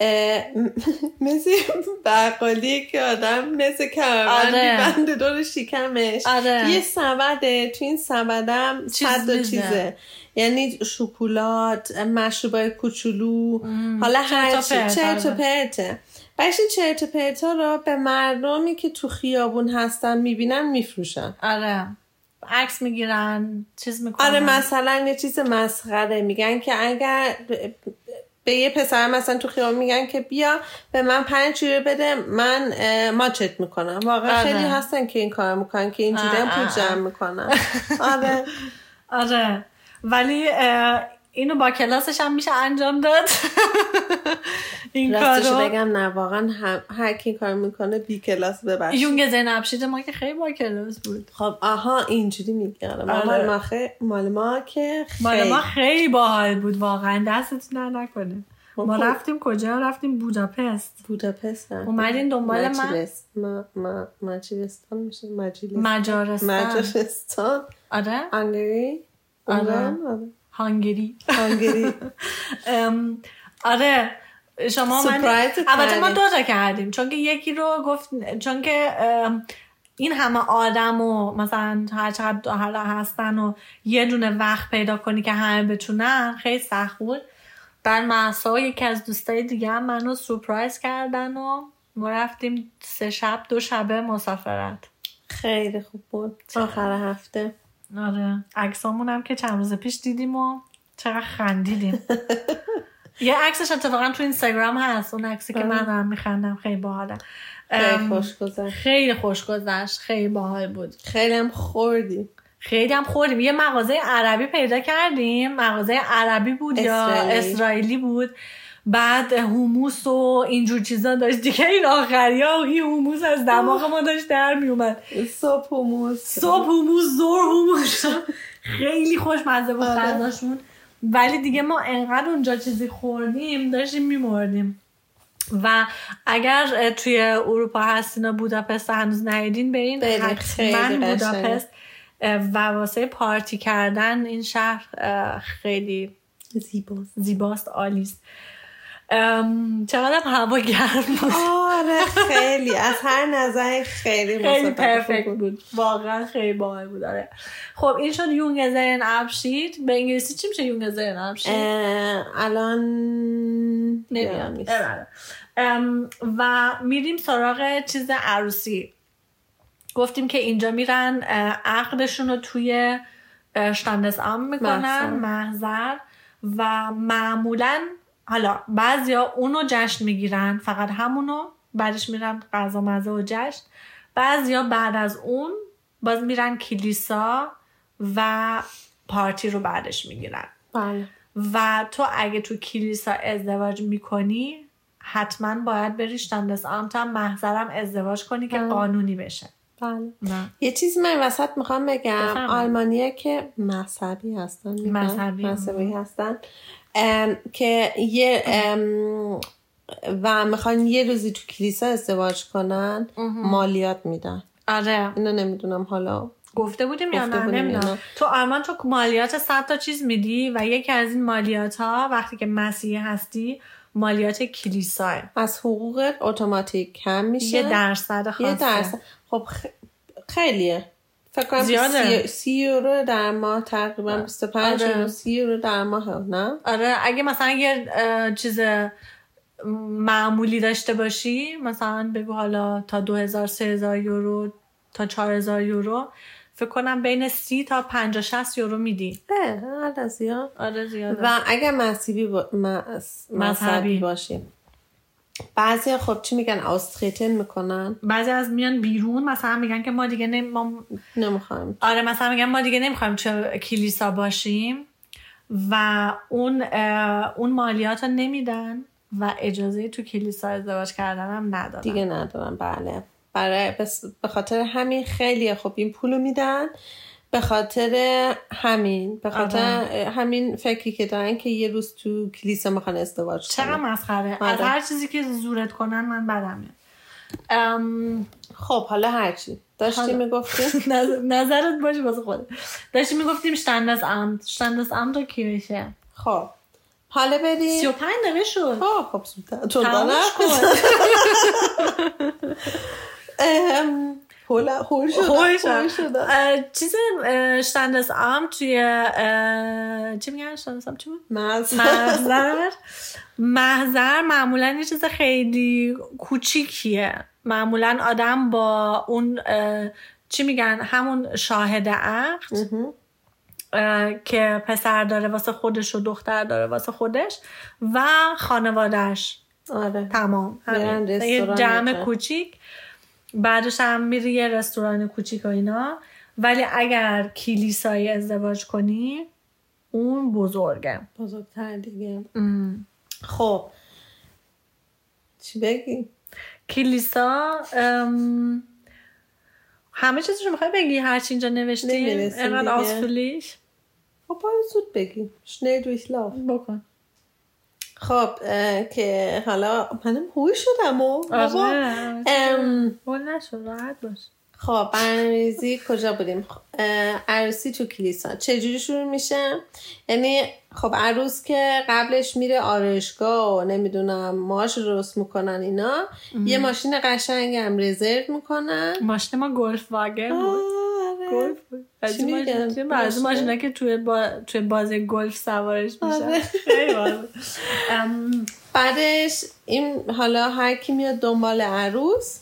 مثل بقالی که آدم مثل کمربند آره. میبنده دور شکمش آره. یه سبده تو این سبدم چیز صد میزه. چیزه یعنی شکلات مشروبای کوچولو حالا هر چی چرت و آره. بخش چرت و پرتا رو به مردمی که تو خیابون هستن می‌بینن میفروشن. آره. عکس می‌گیرن چیز می‌کنن. آره مثلا یه چیز مسخره. میگن که اگر به یه پسر مثلا تو خیابون میگن که بیا به من پنج یورو بده من ماچت می‌کنم. واقعا آره. خیلی هستن که این کار می‌کنن که اینجوری پول جمع می‌کنن. آره. آره. ولی اینو با کلاسش هم میشه انجام داد. این کارو. بگم نه واقعا هم- هر کی کار می‌کنه بی کلاس ببخش یونگ زینبشید ما که خیلی با کلاس بود. خب آها اینجوری میگه آره. آره. مال ما, خی... مال ما که مال خیلی ما خیلی باحال بود واقعا. دستتون در نکنه. ما خب. رفتیم کجا؟ رفتیم بوداپست. بوداپست. اومدین دنبال من؟ ما ما مجلستان میشه. مجلس مجارستان. مجارستان. آره. هنگری آره. هانگری هنگری. ام، آره شما من البته ما. دو تا کردیم. چون که یکی رو گفت چون که این همه آدم و مثلا هر چقدر حالا هستن و یه دونه وقت پیدا کنی که همه بتونن خیلی سخت بود. در محسا یکی از دوستای دیگه هم منو سورپرایز کردن و ما رفتیم سه شب دو شبه مسافرت. خیلی خوب بود. آخر هفته. آره. عکسامون هم که چند روز پیش دیدیم و چقدر خندیدیم. یه عکسش اتفاقا تو اینستاگرام هست. اون عکسی که من هم میخندم خیلی باحاله. خیلی خوش گذشت خیلی خوش گذشت خیلی باحال بود. خیلی هم خوردی. خیلی هم خوردیم. یه مغازه عربی پیدا کردیم. مغازه عربی بود یا اسرائیلی. اسرائیلی بود. بعد هموس و اینجور چیزا داشت دیگه. این آخری ها این هموس از دماغ ما داشت در میومد. صبح و موز صبح هموس زور هموس خیلی خوشمزه بود. غذاشون ولی دیگه ما انقدر اونجا چیزی خوردیم داشتیم میمردیم. و اگر توی اروپا هستین و بوداپست هنوز ندیدین برین حتما قشنگه. بوداپست. و واسه پارتی کردن این شهر خیلی زیباست. زیباست عالیست. ام، چقدر هوا گرم بود. آره خیلی. از هر نظر خیلی خیلی پرفکت بود. واقعا خیلی باحال بود آره. خب این شد یونگ زرن ابشید. به انگلیسی چی میشه یونگ زرن ابشید الان. اه، ام، و میریم سراغ چیز عروسی. گفتیم که اینجا میرن عقدشون رو توی شتاندس ام می‌کنن محضر. و معمولا حالا بعضیا اونو جشن می‌گیرن فقط همونو بعدش میرن غذا مزه و جشن بعضیا بعد از اون باز میرن کلیسا و پارتی رو بعدش می‌گیرن بله و تو اگه تو کلیسا ازدواج می‌کنی حتما باید بری شتاندس هم محضرم ازدواج کنی که بله. قانونی بشه بله نه یه چیزی من وسط می‌خوام بگم. آلمانیا که مذهبی هستن. مذهبی. مذهبی هستن که یه و می‌خوان یه روزی تو کلیسا ازدواج کنن مالیات میدن. آره. اینو نمی‌دونم حالا. گفته بودیم یا نه؟ نمی‌دونم. تو آلمان تو مالیات 100 تا چیز میدی و یکی از این مالیات ها وقتی که مسیحی هستی مالیات کلیساه از حقوقت اتوماتیک کم میشه. یه درصد خاصه. یه درصد. خب خ- خیلیه. فکر کنم زیاده. سی, سی یورو در ماه تقریبا 25 آره. یورو سی یورو در ماه نه آره اگه مثلا یه چیز معمولی داشته باشی مثلا بگو حالا تا 2000 3000 یورو تا 4000 یورو فکر کنم بین سی تا 50 60 یورو میدی اه زیاد آره زیاده و اگر مذهبی با... مذهبی. باشیم بعضی خب چی میگن؟ آستریتن می‌کنن. بعضی از میان بیرون مثلا میگن که ما دیگه نمی... ما... نمی‌خوایم. آره مثلا میگن ما دیگه نمی‌خوایم چه کلیسا باشیم و اون اون مالیات رو نمیدن و اجازه تو کلیسا ازدواج کردن هم ندادن دیگه ندارن بله. برای به خاطر همین خیلی خب این پولو میدن. به خاطر همین به خاطر همین فکری که دارن که یه روز تو کلیسا می‌خوان ازدواج چقدر کنن مسخره. از آره. هر چیزی که زورت کنن من بدم میاد. ام، خب حالا هرچی داشتی. می‌گفتی؟ نظ- نظرت باشه واسه خودت. داشتی می‌گفتیم شتندس امت شتندس امت رو کی میشه؟ خب. حالا بریم. 35 دقیقه شد. آه خب زودتر. چون هول هول شدم. اه، چیز شتندس ام توی چی میگن شتندس ام چی بود محضر محضر معمولا یه چیز خیلی کوچیکیه. معمولا آدم با اون چی میگن؟ همون شاهد عقد که پسر داره واسه خودش و دختر داره واسه خودش و خانوادهش آره. تمام. همین. یه جمع. کوچیک. بعدش هم میری یه رستوران کوچیک و اینا. ولی اگر کلیسایی ازدواج کنی اون بزرگه. بزرگتر دیگه. ام. خب. چی بگی؟ کلیسا ام، همه چیزش رو می‌خوای بگی؟ هرچی اینجا نمی‌رسیم اینقدر دیگه. آسفولیش خب باید زود بگی. Schnell durchlauf. بکن. خب که حالا منم هوی شدم و بابا آره ام، بول نشد راحت باش. خب برنامه‌ریزی کجا بودیم؟ خب، عروسی تو کلیسا. چجوری شروع میشه؟ یعنی خب عروس که قبلش میره آرایشگاه و نمی‌دونم ماش درست می‌کنن اینا یه ماشین قشنگ هم رزرو می‌کنن. ماشین ما گلف واگن بود. گلف بود از؟ ماشین- از ماشین؟ ماشینا که توی, با... توی بازی گلف سوارش میشن آره. خیلی. ام، بعدش این حالا هر کی میاد دنبال عروس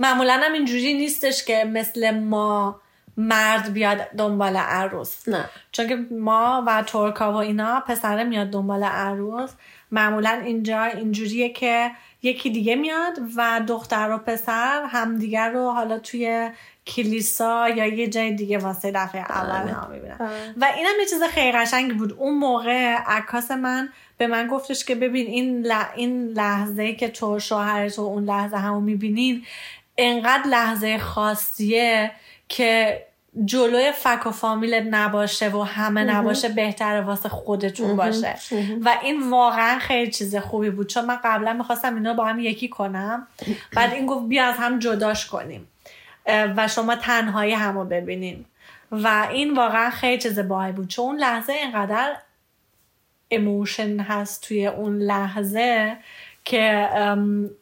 معمولا هم اینجوری نیستش که مثل ما مرد بیاد دنبال عروس نه چون که ما و ترکا و اینا پسره میاد دنبال عروس معمولا اینجا اینجوریه که یکی دیگه میاد و دختر و پسر همدیگر رو حالا توی کلیسا یا یه جای دیگه واسه دفعه اول ها می‌بینن بله. و اینم یه چیز خیلی قشنگی بود. اون موقع عکاس من به من گفتش که ببین این, ل... این لحظه که تو شوهرت و اون لحظه همو می‌بینین انقدر لحظه خاصیه که جلوی فک و فامیلت نباشه و همه نباشه بهتره واسه خودتون باشه. و این واقعا خیلی چیز خوبی بود. چون من قبلا می‌خواستم اینا با هم یکی کنم. بعد این گفت بیا از هم جداش کنیم. و شما تنهایی همو ببینین. و این واقعا خیلی چیز باحال بود. چون اون لحظه اینقدر اموشن هست توی اون لحظه که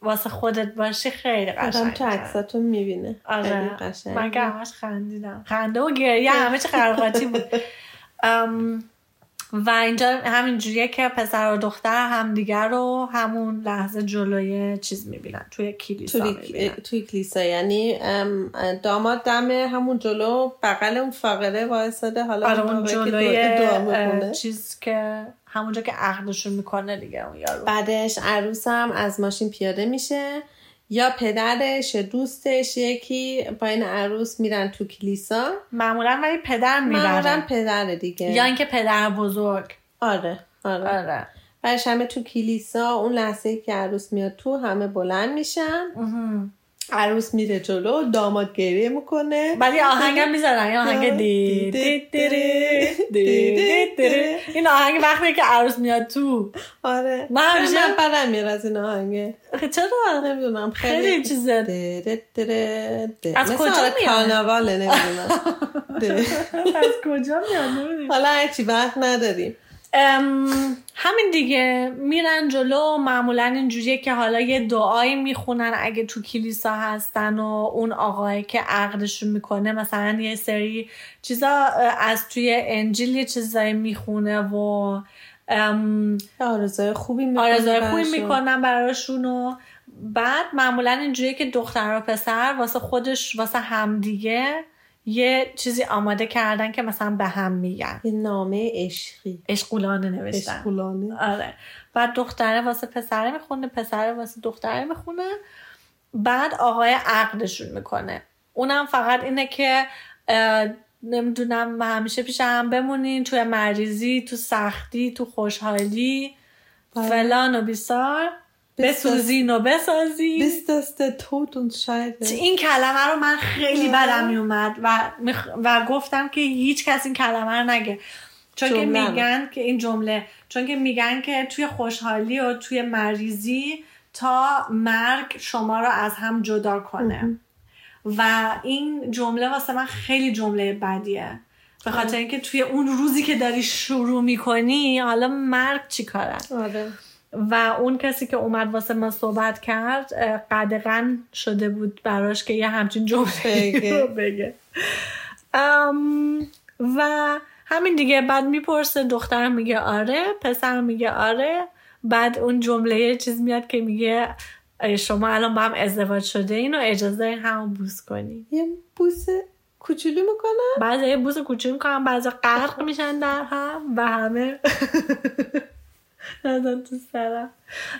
واسه خودت باشی خیلی آدم قشنگ تو عکساتون می‌بینه. آره. من که همش خندیدم. خنده و گریه. همه چی خرقاتی بود. ام، و اینجا همین جوریه که پسر و دختر همدیگر رو همون لحظه جلوی چیز می‌بینن توی کلیسا توی, می‌بینن. توی کلیسا. یعنی ام، داماد دم همون جلو بغل اون فقره وایساده حالا آره اون جلوی. چیز که همونجا که عقدشون می‌کنه دیگه اون یارو. بعدش عروسم از ماشین پیاده میشه. یا پدرش یا دوستش یکی با این عروس میرن تو کلیسا. معمولا ولی پدر معمولا می‌برن پدر دیگه. یا اینکه پدر بزرگ. آره آره. آره. بعدش همه تو کلیسا اون لحظه که عروس میاد تو همه بلند میشن. عروس میره جلو داماد گریه می‌کنه ولی آهنگم می‌ذارن یه آهنگ دی دی دی دی دی دی دی. این آهنگ وقتی که عروس میاد تو آره من همیشه- بدم میاد از این آهنگه چرا نمی‌دونم خیلی چیزه ده ده ده ده. از کجا آره میاد؟ کارناواله نمی‌دونم ده. از کجا میاد نمی‌دونم. حالا هرچی وقت نداریم همین دیگه. میرن جلو. معمولا اینجوریه که حالا یه دعایی می‌خونن اگه تو کلیسا هستن و اون آقایی که عقدشون می‌کنه. مثلا یه سری چیزا از توی انجیل یه چیزایی می‌خونه و ام، آرزوهای خوبی می‌کنه آرزوهای خوبی. می‌کنن براشون و بعد معمولا اینجوریه که دختر و پسر واسه خودش واسه همدیگه یه چیزی آماده کردن که مثلا به هم میگن. یه نامه عشقی. اشغولانه نوشتن. عشقولانه. آره. بعد دختره واسه پسره می‌خونه پسره واسه دختره می‌خونه. بعد آقای عقدشون می‌کنه. اونم فقط اینه که نمی‌دونم همیشه پیش هم بمونین توی مریضی تو سختی تو خوشحالی. بله. فلان و بیسار. بسوزین و بسازین dass der Tod uns scheidet. این کلمه رو من خیلی بدم میومد و, میخ- و گفتم که هیچ کس این کلمه رو نگه چون که. میگن که این جمله چون که میگن که توی خوشحالی و توی مریضی تا مرگ شما رو از هم جدا کنه و این جمله واسه من خیلی جمله بدیه به خاطر اینکه توی اون روزی که داری شروع می‌کنی حالا مرگ چی کاره آره و اون کسی که اومد واسه ما صحبت کرد قدغن شده بود براش که یه همچین جمله بگه. رو بگه. ام، و همین دیگه بعد می‌پرسه دختر میگه آره پسر میگه آره. بعد اون جمله یه چیز میاد که میگه شما الان با هم ازدواج شده این و اجازه همون بوس کنی. یه بوس کوچولو می‌کنم بعضی یه بوس کوچولو می‌کنن بعضی غرق میشن در هم و همه. نزن تو سرم.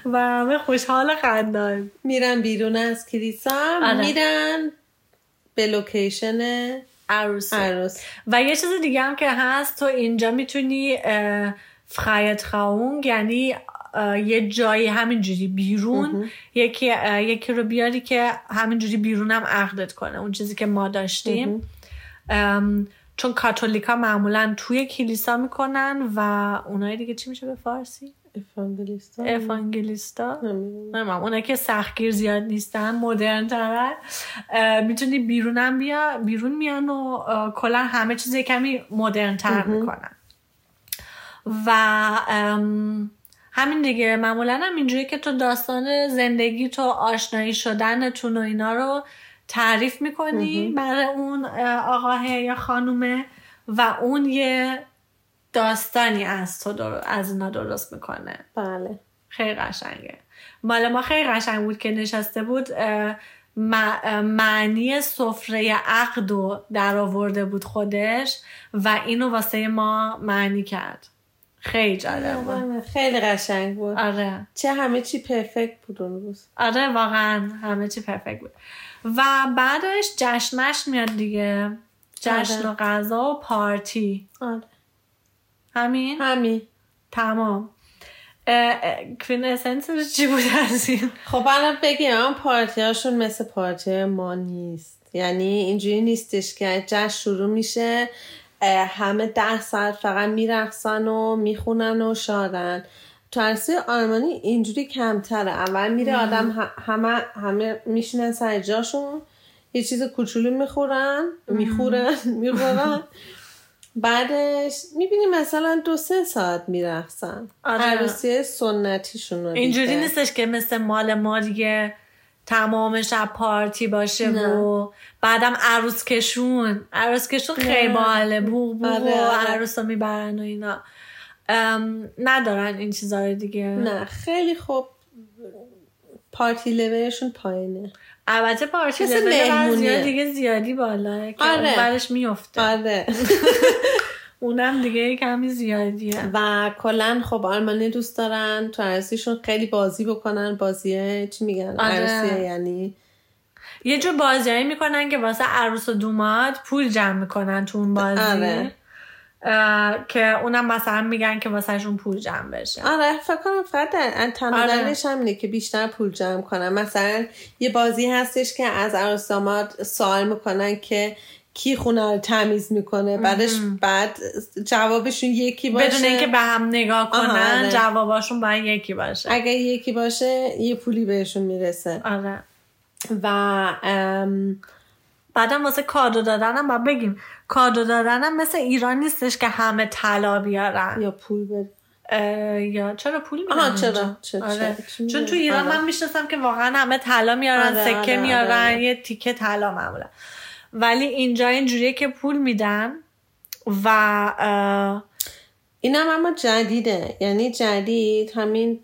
و همه خوشحال خندان میرن بیرون از کلیسا. آره. میرن به لوکیشن عروسی. عروس. و یه چیز دیگه هم که هست تو اینجا می‌تونی فقایت خاونگ یعنی یه جایی همینجوری بیرون یکی یکی رو بیاری که همینجوری بیرونم عقدت کنه. اون چیزی که ما داشتیم. چون کاتولیکا معمولا توی کلیسا می‌کنن و اونای دیگه چی میشه به فارسی؟ افانگلیستا اوانگلیستا نمی‌دونم. اونایی که سختگیر زیاد نیستن مدرن ترن می‌تونی بیرونم بیا بیرون میان و کلا همه چیز کمی مدرن تر می‌کنن. و همین دیگه. معمولا هم اینجوری که تو داستان زندگی تو آشنایی شدنتون و اینا رو تعریف می‌کنی برای اون اه، آقاه یا خانومه؟ و اون یه داستانی از تو در- از اینا درست می‌کنه. بله. خیلی قشنگه. مال ما خیلی قشنگ بود که نشسته بود معنی سفره عقد رو در آورده بود خودش و اینو واسه ما معنی کرد. خیلی جالب بود. خیلی قشنگ بود. آره. چه همه چی پرفکت بود اون روز. آره واقعا همه چی پرفکت بود. و بعدش جشنش میاد دیگه. جشن و غذا و پارتی. آره. همین؟ همین. تمام. کوین اسنسش چی بود از این؟ خب الان بگیم اون پارتی هاشون مثل پارتی ما نیست. یعنی اینجوری نیستش که جشن شروع میشه همه ده ساعت فقط میرقصن و می‌خونن و شادن. تو عرصه آلمانی اینجوری کمتره. اول میره آدم همه همه میشینن سر جاشون یه چیز کوچولو می‌خورن می‌خورن می‌خورن. بعدش می‌بینی مثلا دو سه ساعت میرقصن. آره. عروسی سنتیشون رو اینجوری. نیستش که مثل مال ما دیگه تمام شب پارتی باشه و بعدم عروس کشون. عروس کشون خیلی باحاله. بوغ بوغ آره، و آره. عروس رو می‌برن و اینا. ندارن این چیزا رو دیگه. نه خیلی خوب. پارتی لولشون پایینه. البته پارتی لول دیگه زیادی بالاه که آره. برش میفته آره. اونم دیگه کمی زیادیه. و کلا خب آلمانی دوست دارن. تو عروسیشون خیلی بازی بکنن. بازیه چی میگن؟ آره. یعنی؟ یه جور بازیایی می‌کنن که واسه عروس و دوماد پول جمع می‌کنن تو اون بازی. آره. که اونم مثلا میگن که واسهشون پول جمع بشه. آره فکر کنم فقط در- تنها. دلیلش همینه که بیشتر پول جمع کنن. مثلا یه بازی هستش که از عروس داماد سوال می‌کنن که کی خونه رو تمیز می‌کنه. بعدش بعد جوابشون یکی باشه. بدون اینکه به هم نگاه کنن آره. جواباشون باید یکی باشه. اگه یکی باشه یه پولی بهشون می‌رسه. آره. و بعدم واسه کادو دادنم باید بگیم کادو دادنم مثل ایران نیستش که همه طلا بیارن یا پول بده یا چرا پول میدن اینجا؟ چرا؟ چرا؟ آره. چرا؟ چون؟ تو ایران آره. من می‌شناسم که واقعا همه طلا میارن آره، سکه آره، میارن آره. یه تیکه طلا معمولا ولی اینجا اینجوریه که پول میدن و اینم اما جدیده یعنی جدید همین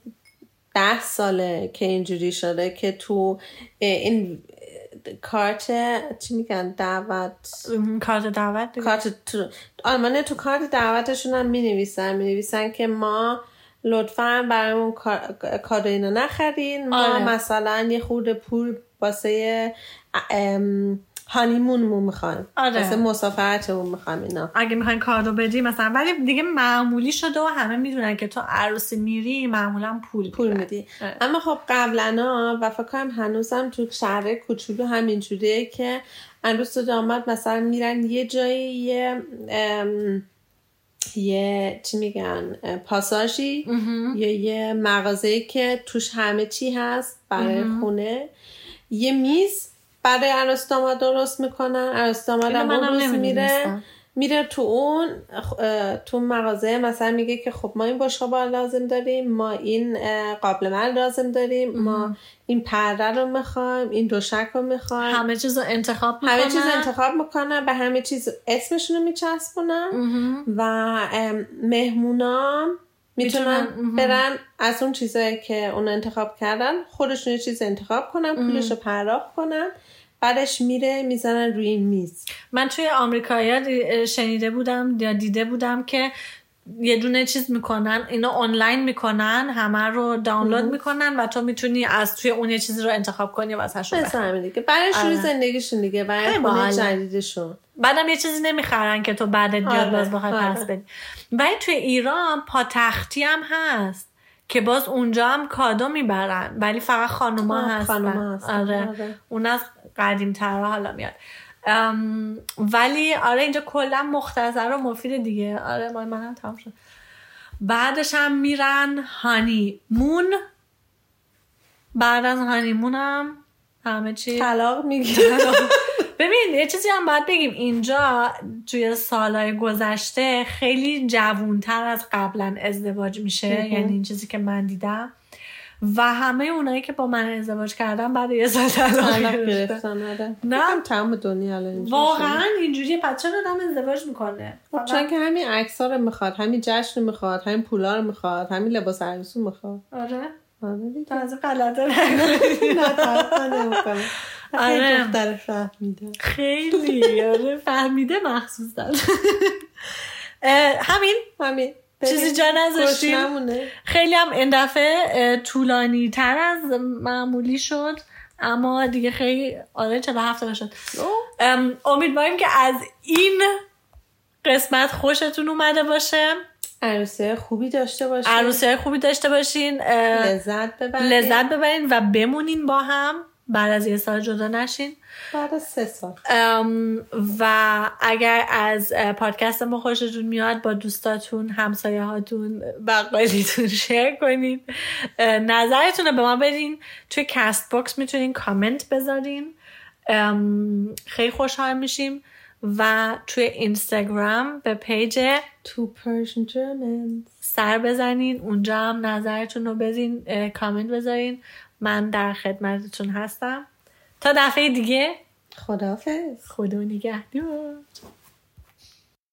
ده ساله که اینجوری شده که تو این کارت چی میگن دعوت کارت دعوت. کارت تو آلمانیا تو کارت دعوتشون هم می نویسن می نویسن که ما لطفا برامون کا- کادو اینو نخرین ما آره. مثلا یه خورده پول واسه هانیمونمون می‌خوایم آره. واسه مسافرتمون می‌خوایم اینا اگه می‌خواین کادو بدی مثلا ولی دیگه معمولی شده و همه می‌دونن که تو عروسی میری معمولا پول پول. میدی آره. اما خب قبلا و فکر کنم هنوزم تو شهر کوچولو همینجوریه که عروس و داماد مثلا میرن یه جایی یه یه چی میگن اه، پاساژی یا یه مغازه که توش همه چی هست برای خونه یه میز برای عروس داماد درست می‌کنن. اینو هم میره. میره تو اون تو مغازه. مثلا میگه که خب ما این بشقاب لازم داریم ما این اه، قابلمه لازم داریم ما این پرده رو می‌خوایم این دوشک رو می‌خوایم. همه چیز رو انتخاب می‌کنن همه چیز انتخاب می‌کنن به همه چیز اسمشون رو میچسبونن. و ام، مهمونا می‌تونن برن از اون چیزایی که اون انتخاب کردن خودشون یه چیز انتخاب کنن پولش رو پرداخت کنن بعدش میره می‌زنن روی این میز. من توی آمریکایی شنیده بودم یا دیده بودم که یه دونه چیز می‌کنن اینا آنلاین می‌کنن همه رو دانلود می‌کنن و تو می‌تونی از توی اون یه چیزی رو انتخاب کنی و ازشون مثل بخری. همین دیگه برای شروع آره. زندگیشون دیگه برای خونه. جدیدشون بعدم یه چیزی نمی‌خرن که تو بعدت بیاد آره، باز بخوای آره. پس بدی ولی توی ایران پاتختی هم هست که باز اونجا هم کادو می‌برن ولی فقط خانوما هستن خانوما هستن، آره. آره. اون از قدیم تر حالا میاد ولی آره اینجا کلا مختصر و مفید دیگه. آره مال منم تمام شد. بعدش هم میرن هانی مون بعد از هانیمون هم همه چی. طلاق می‌گیره ببین یه چیزی هم باید بگیم. اینجا توی سالهای گذشته خیلی جوونتر از قبلا ازدواج میشه. یعنی این چیزی که من دیدم. و همه اونایی که با من ازدواج کردن بعد یه سال طلاق گرفتن آره. نه. تمام دنیا اینجوری. واقعا اینجوریه. پس چرا آدم ازدواج می‌کنه؟ خب چون که همین عکس رو می‌خواد همین جشن رو می‌خواد همین پولا رو می‌خواد همین لباس عروسی می‌خواد. آره. آره این غلطه. نه. آره. دختر فهمیده. خیلی. آره. فهمیده مخصوصا. همین. همین. چیزی جا نذاشتیم؟ خیلی هم این دفعه طولانی تر از معمولی شد اما دیگه خیلی آره 47 دقیقه شد ام، امیدواریم که از این قسمت خوشتون اومده باشه. عروسی خوبی داشته باشه عروسی خوبی داشته باشین لذت ببرید لذت ببرین و بمونین با هم. بعد از یه سال جدا نشین. بعد از سه سال. و اگر از پادکست ما خوشتون میاد با دوستاتون همسایه هاتون بقالیتون share کنین. اه، نظرتون رو به ما بدین. توی Castbox می‌تونین کامنت بذارین. خیلی خوشحال میشیم. و توی اینستاگرام به پیج Two Persian Germans سر بزنین. اونجا هم نظرتون رو بدین اه، کامنت بذارین. من در خدمتتون هستم. تا دفعه دیگه. خداحافظ. خدا نگهدار.